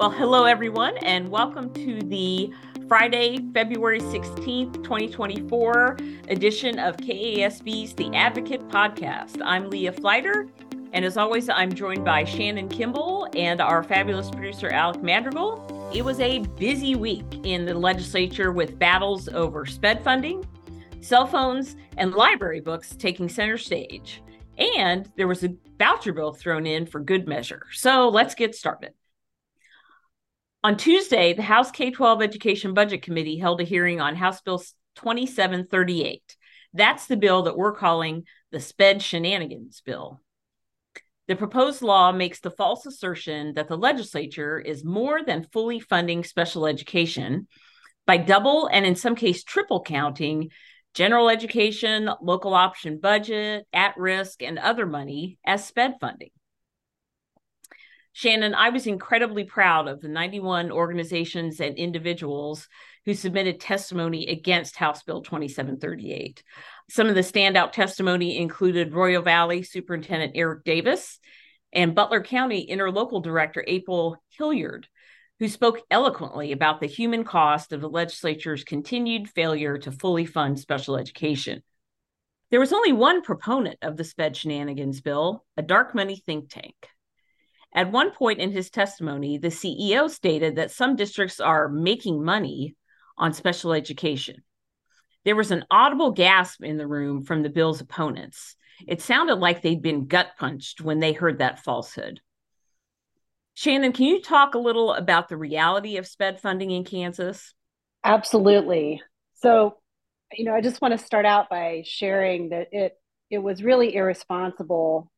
Well, hello, everyone, and welcome to the Friday, February 16th, 2024 edition of KASB's The Advocate podcast. I'm Leah Fliter, and as always, I'm joined by Shannon Kimball and our fabulous producer, Alec Madrigal. It was a busy week in the legislature with battles over SPED funding, cell phones, and library books taking center stage. And there was a voucher bill thrown in for good measure. So let's get started. On Tuesday, the House K 12 Education Budget Committee held a hearing on House Bill 2738. That's the bill that we're calling the SPED Shenanigans Bill. The proposed law makes the false assertion that the legislature is more than fully funding special education by double and in some case triple counting general education, local option budget, at risk, and other money as SPED funding. Shannon, I was incredibly proud of the 91 organizations and individuals who submitted testimony against House Bill 2738. Some of the standout testimony included Royal Valley Superintendent Eric Davis and Butler County Interlocal Director April Hilliard, who spoke eloquently about the human cost of the legislature's continued failure to fully fund special education. There was only one proponent of the SPED shenanigans bill, a dark money think tank. At one point in his testimony, the CEO stated that some districts are making money on special education. There was an audible gasp in the room from the bill's opponents. It sounded like they'd been gut punched when they heard that falsehood. Shannon, can you talk a little about the reality of SPED funding in Kansas? Absolutely. So, you know, I just want to start out by sharing that it it was really irresponsible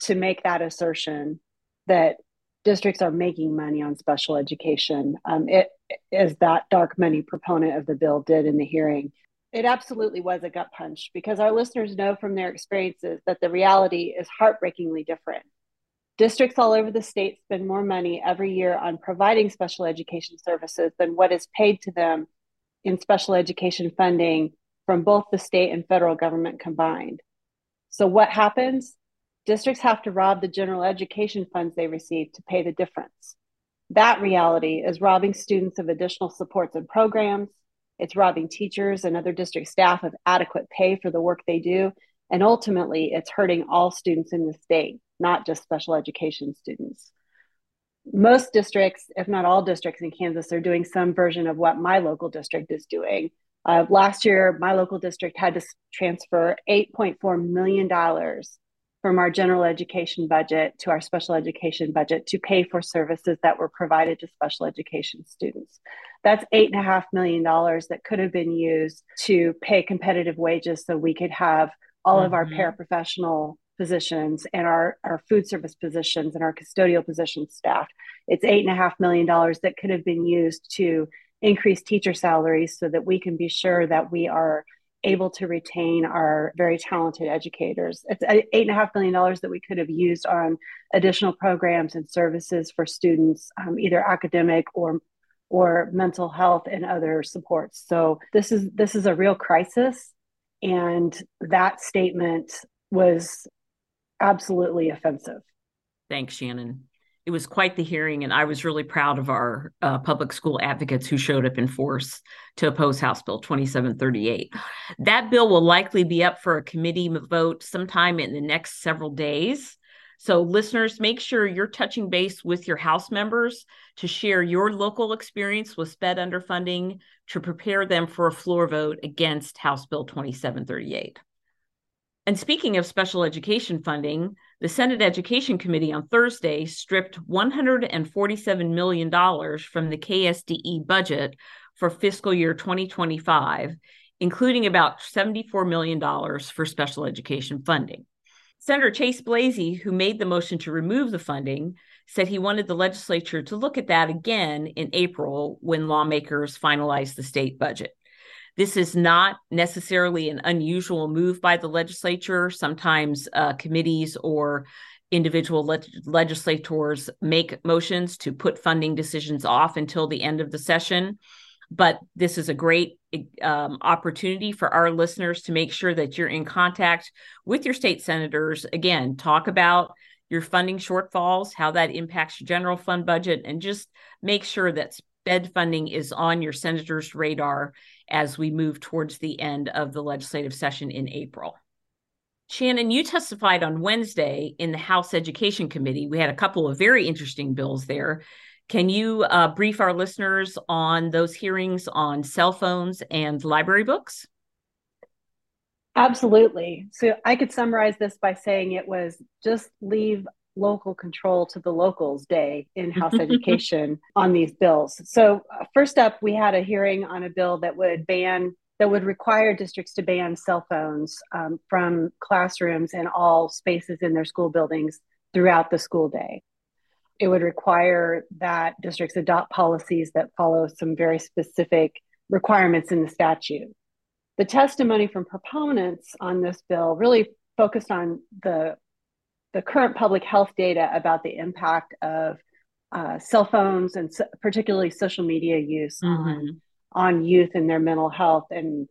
to make that assertion that districts are making money on special education. Um, it as that dark money proponent of the bill did in the hearing. It absolutely was a gut punch because our listeners know from their experiences that the reality is heartbreakingly different. Districts all over the state spend more money every year on providing special education services than what is paid to them in special education funding from both the state and federal government combined. So, what happens? Districts have to rob the general education funds they receive to pay the difference. That reality is robbing students of additional supports and programs. It's robbing teachers and other district staff of adequate pay for the work they do. And ultimately, it's hurting all students in the state, not just special education students. Most districts, if not all districts in Kansas, are doing some version of what my local district is doing. Uh, last year, my local district had to transfer $8.4 million from our general education budget to our special education budget to pay for services that were provided to special education students. That's eight and a half million dollars that could have been used to pay competitive wages so we could have all mm-hmm. of our mm-hmm. paraprofessional positions and our, our food service positions and our custodial positions staffed. It's eight and a half million dollars that could have been used to increase teacher salaries so that we can be sure that we are able to retain our very talented educators. It's eight and a half million dollars that we could have used on additional programs and services for students, um, either academic or or mental health and other supports. So this is this is a real crisis, and that statement was absolutely offensive. Thanks, Shannon it was quite the hearing, and I was really proud of our uh, public school advocates who showed up in force to oppose House Bill 2738. That bill will likely be up for a committee vote sometime in the next several days. So, listeners, make sure you're touching base with your House members to share your local experience with SPED underfunding to prepare them for a floor vote against House Bill 2738. And speaking of special education funding, the Senate Education Committee on Thursday stripped $147 million from the KSDE budget for fiscal year 2025, including about $74 million for special education funding. Senator Chase Blasi, who made the motion to remove the funding, said he wanted the legislature to look at that again in April when lawmakers finalize the state budget. This is not necessarily an unusual move by the legislature. Sometimes uh, committees or individual le- legislators make motions to put funding decisions off until the end of the session. But this is a great um, opportunity for our listeners to make sure that you're in contact with your state senators. Again, talk about your funding shortfalls, how that impacts your general fund budget, and just make sure that sped funding is on your senator's radar as we move towards the end of the legislative session in April. Shannon, you testified on Wednesday in the House Education Committee. We had a couple of very interesting bills there. Can you uh, brief our listeners on those hearings on cell phones and library books? Absolutely. So I could summarize this by saying it was just leave local control to the locals day in House Education on these bills. So, uh, first up, we had a hearing on a bill that would ban, that would require districts to ban cell phones um, from classrooms and all spaces in their school buildings throughout the school day. It would require that districts adopt policies that follow some very specific requirements in the statute the testimony from proponents on this bill really focused on the the current public health data about the impact of uh, cell phones and so, particularly social media use mm-hmm. on on youth and their mental health and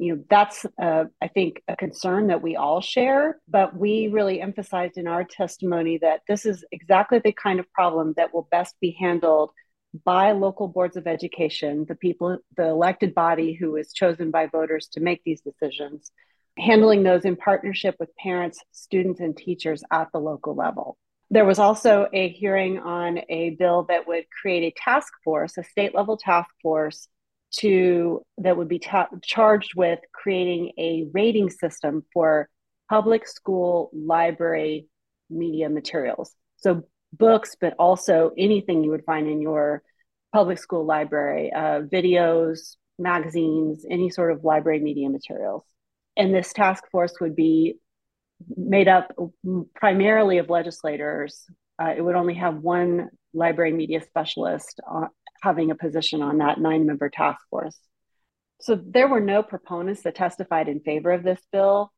you know that's uh, i think a concern that we all share but we really emphasized in our testimony that this is exactly the kind of problem that will best be handled by local boards of education, the people, the elected body who is chosen by voters to make these decisions, handling those in partnership with parents, students, and teachers at the local level. There was also a hearing on a bill that would create a task force, a state level task force to that would be ta- charged with creating a rating system for public school library media materials. So books, but also anything you would find in your public school library uh, videos, magazines, any sort of library media materials. And this task force would be made up primarily of legislators. Uh, it would only have one library media specialist uh, having a position on that nine member task force. So there were no proponents that testified in favor of this bill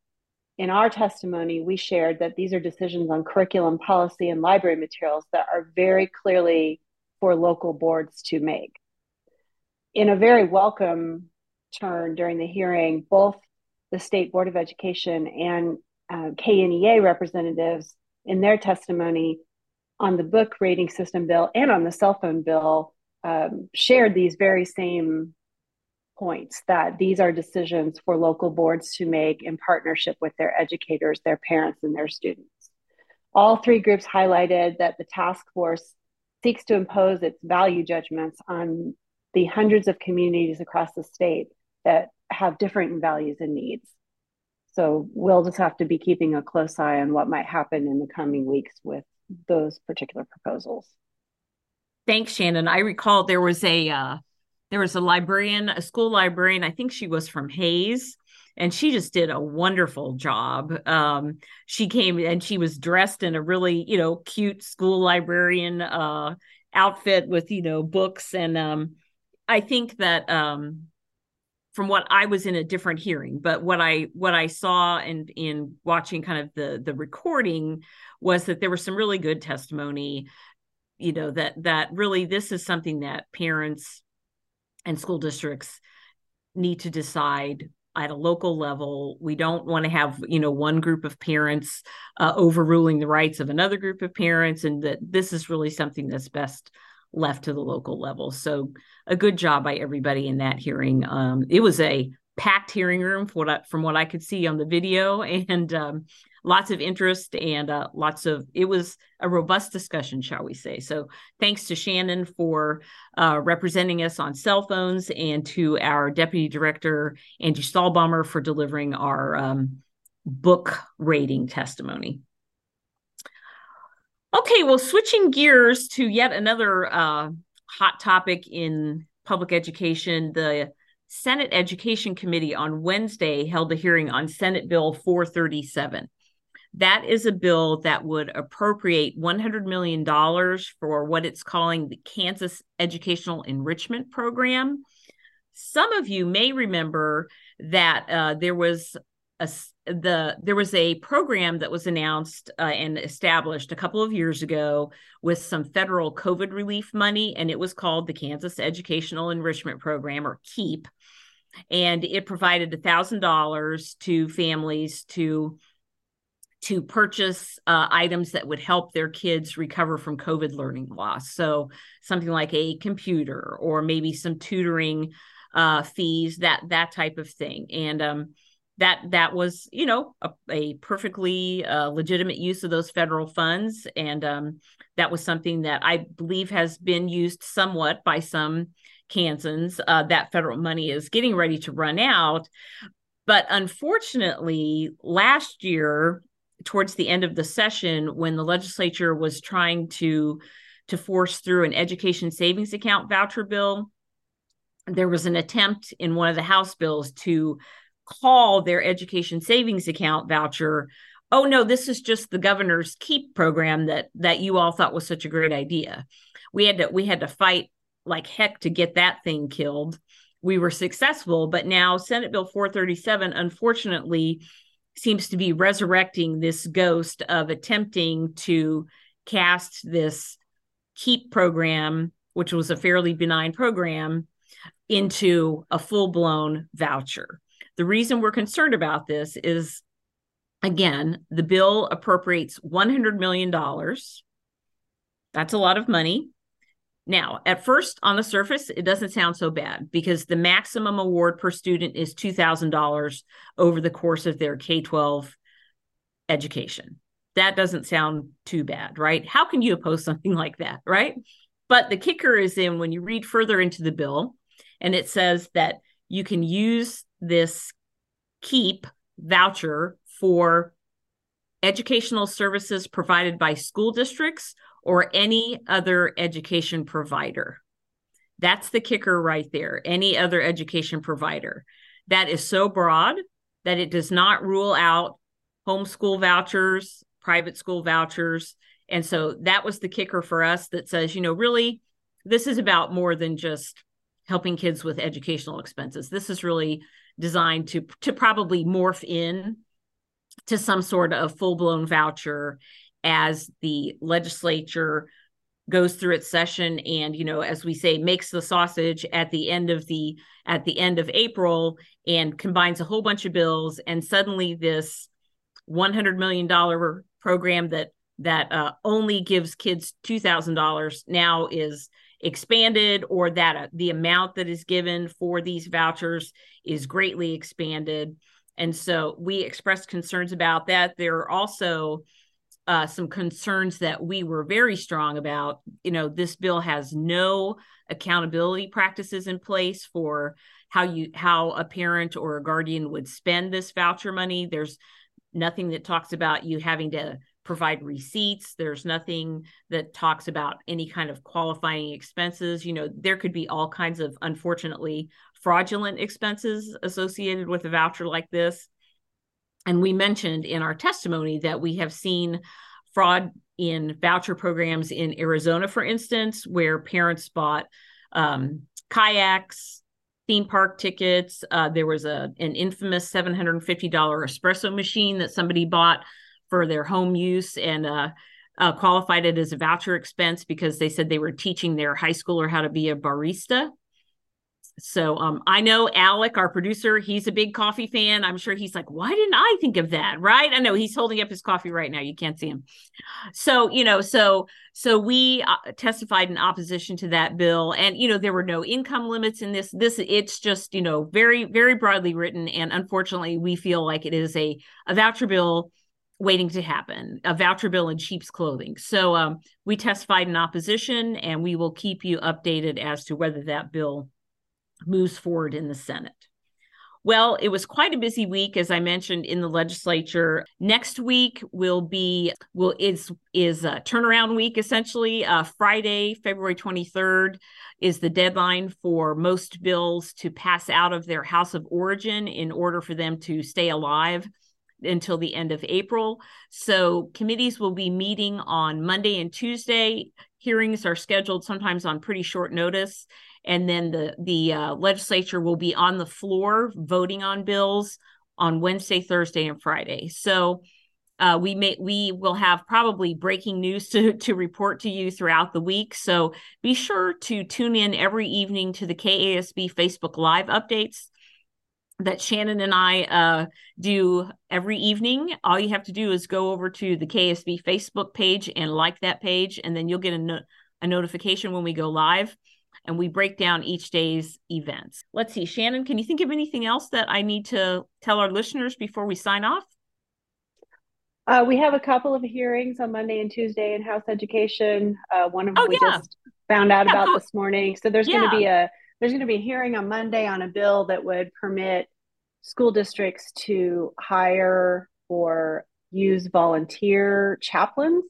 in our testimony, we shared that these are decisions on curriculum policy and library materials that are very clearly for local boards to make. In a very welcome turn during the hearing, both the State Board of Education and uh, KNEA representatives in their testimony on the book rating system bill and on the cell phone bill um, shared these very same points that these are decisions for local boards to make in partnership with their educators, their parents, and their students. All three groups highlighted that the task force seeks to impose its value judgments on the hundreds of communities across the state that have different values and needs. So we'll just have to be keeping a close eye on what might happen in the coming weeks with those particular proposals. Thanks, Shannon. I recall there was a uh, there was a librarian, a school librarian. I think she was from Hays, and she just did a wonderful job. Um, she came and she was dressed in a really, you know, cute school librarian uh, outfit with, you know, books. And um, I think that um, from what I was in a different hearing, but what I what I saw and in, in watching kind of the the recording was that there was some really good testimony. You know that that really this is something that parents and school districts need to decide at a local level we don't want to have you know one group of parents uh, overruling the rights of another group of parents and that this is really something that's best left to the local level. So a good job by everybody in that hearing. Um, it was a packed hearing room from what I, from what I could see on the video and um, lots of interest and uh, lots of it was a robust discussion shall we say. So thanks to shannon for uh, representing us on cell phones and to our deputy director angie stahlbaumer for delivering our um, book rating testimony okay well switching gears to yet another uh, hot topic in public education the Senate Education Committee on Wednesday held a hearing on Senate Bill 437. That is a bill that would appropriate $100 million for what it's calling the Kansas Educational Enrichment Program. Some of you may remember that uh, there was a, the there was a program that was announced uh, and established a couple of years ago with some federal COVID relief money, and it was called the Kansas Educational Enrichment Program, or KEEP, and it provided a thousand dollars to families to to purchase uh, items that would help their kids recover from COVID learning loss. So something like a computer or maybe some tutoring uh, fees, that that type of thing. And um, that that was, you know, a, a perfectly uh, legitimate use of those federal funds, and um, that was something that I believe has been used somewhat by some Kansans. Uh, that federal money is getting ready to run out. But unfortunately, last year towards the end of the session when the legislature was trying to to force through an education savings account voucher bill there was an attempt in one of the house bills to call their education savings account voucher oh no this is just the governor's keep program that that you all thought was such a great idea. We had to we had to fight like heck to get that thing killed. We were successful but now senate bill 437 unfortunately seems to be resurrecting this ghost of attempting to cast this keep program which was a fairly benign program into a full-blown voucher the reason we're concerned about this is again the bill appropriates 100 million dollars that's a lot of money now, at first, on the surface, it doesn't sound so bad because the maximum award per student is $2,000 over the course of their K 12 education. That doesn't sound too bad, right? How can you oppose something like that, right? But the kicker is in when you read further into the bill, and it says that you can use this KEEP voucher for educational services provided by school districts or any other education provider. That's the kicker right there. Any other education provider. That is so broad that it does not rule out homeschool vouchers, private school vouchers. And so that was the kicker for us that says, you know, really, this is about more than just helping kids with educational expenses. This is really designed to to probably morph in to some sort of full-blown voucher as the legislature goes through its session and you know as we say makes the sausage at the end of the at the end of april and combines a whole bunch of bills. And suddenly this 100 million dollar program that that uh, only gives kids $2000 now is expanded or that uh, the amount that is given for these vouchers is greatly expanded and so we expressed concerns about that there are also uh, some concerns that we were very strong about. You know, this bill has no accountability practices in place for how you how a parent or a guardian would spend this voucher money. There's nothing that talks about you having to provide receipts. There's nothing that talks about any kind of qualifying expenses. You know, there could be all kinds of unfortunately fraudulent expenses associated with a voucher like this. And we mentioned in our testimony that we have seen fraud in voucher programs in Arizona, for instance, where parents bought um, kayaks, theme park tickets. Uh, there was a an infamous seven hundred and fifty dollar espresso machine that somebody bought for their home use and uh, uh, qualified it as a voucher expense because they said they were teaching their high schooler how to be a barista. So um, I know Alec, our producer, he's a big coffee fan. I'm sure he's like, why didn't I think of that? Right? I know he's holding up his coffee right now. You can't see him. So you know, so so we uh, testified in opposition to that bill, and you know, there were no income limits in this. This it's just you know very very broadly written, and unfortunately, we feel like it is a a voucher bill waiting to happen a voucher bill in sheep's clothing so um, we testified in opposition and we will keep you updated as to whether that bill moves forward in the Senate. Well, it was quite a busy week, as I mentioned in the legislature. Next week will be will is is a turnaround week essentially. Uh, Friday, February twenty third, is the deadline for most bills to pass out of their House of Origin in order for them to stay alive until the end of April. So committees will be meeting on Monday and Tuesday. Hearings are scheduled sometimes on pretty short notice and then the the uh, legislature will be on the floor voting on bills on Wednesday, Thursday, and Friday. So uh, we may we will have probably breaking news to to report to you throughout the week. So be sure to tune in every evening to the KASB Facebook Live updates. That Shannon and I uh, do every evening. All you have to do is go over to the KSB Facebook page and like that page, and then you'll get a, no- a notification when we go live and we break down each day's events. Let's see, Shannon, can you think of anything else that I need to tell our listeners before we sign off? Uh, we have a couple of hearings on Monday and Tuesday in House Education. Uh, one of them oh, we yeah. just found out yeah, about go. this morning. So there's yeah. going to be a there's going to be a hearing on Monday on a bill that would permit school districts to hire or use volunteer chaplains.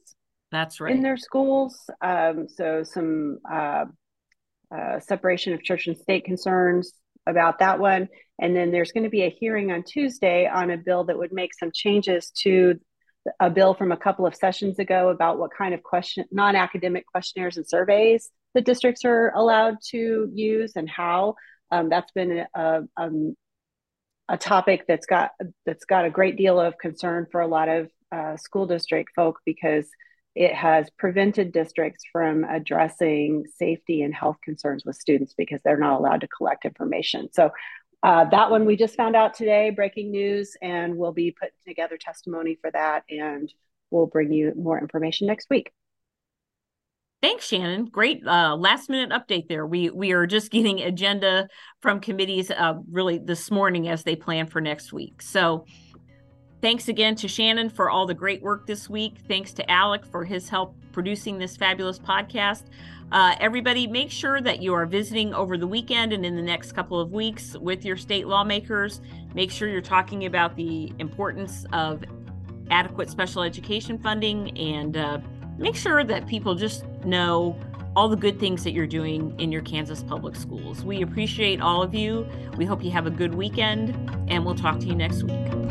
That's right in their schools. Um, so some uh, uh, separation of church and state concerns about that one. And then there's going to be a hearing on Tuesday on a bill that would make some changes to a bill from a couple of sessions ago about what kind of question non-academic questionnaires and surveys the districts are allowed to use and how. Um, that's been a, um, a topic that's got that's got a great deal of concern for a lot of uh, school district folk because it has prevented districts from addressing safety and health concerns with students because they're not allowed to collect information. So uh, that one we just found out today, breaking news, and we'll be putting together testimony for that, and we'll bring you more information next week. Thanks, Shannon. Great uh, last minute update there. We we are just getting agenda from committees uh, really this morning as they plan for next week. So thanks again to Shannon for all the great work this week. Thanks to Alec for his help producing this fabulous podcast. Uh, everybody, make sure that you are visiting over the weekend and in the next couple of weeks with your state lawmakers. Make sure you're talking about the importance of adequate special education funding and uh, make sure that people just know all the good things that you're doing in your Kansas public schools. We appreciate all of you. We hope you have a good weekend, and we'll talk to you next week.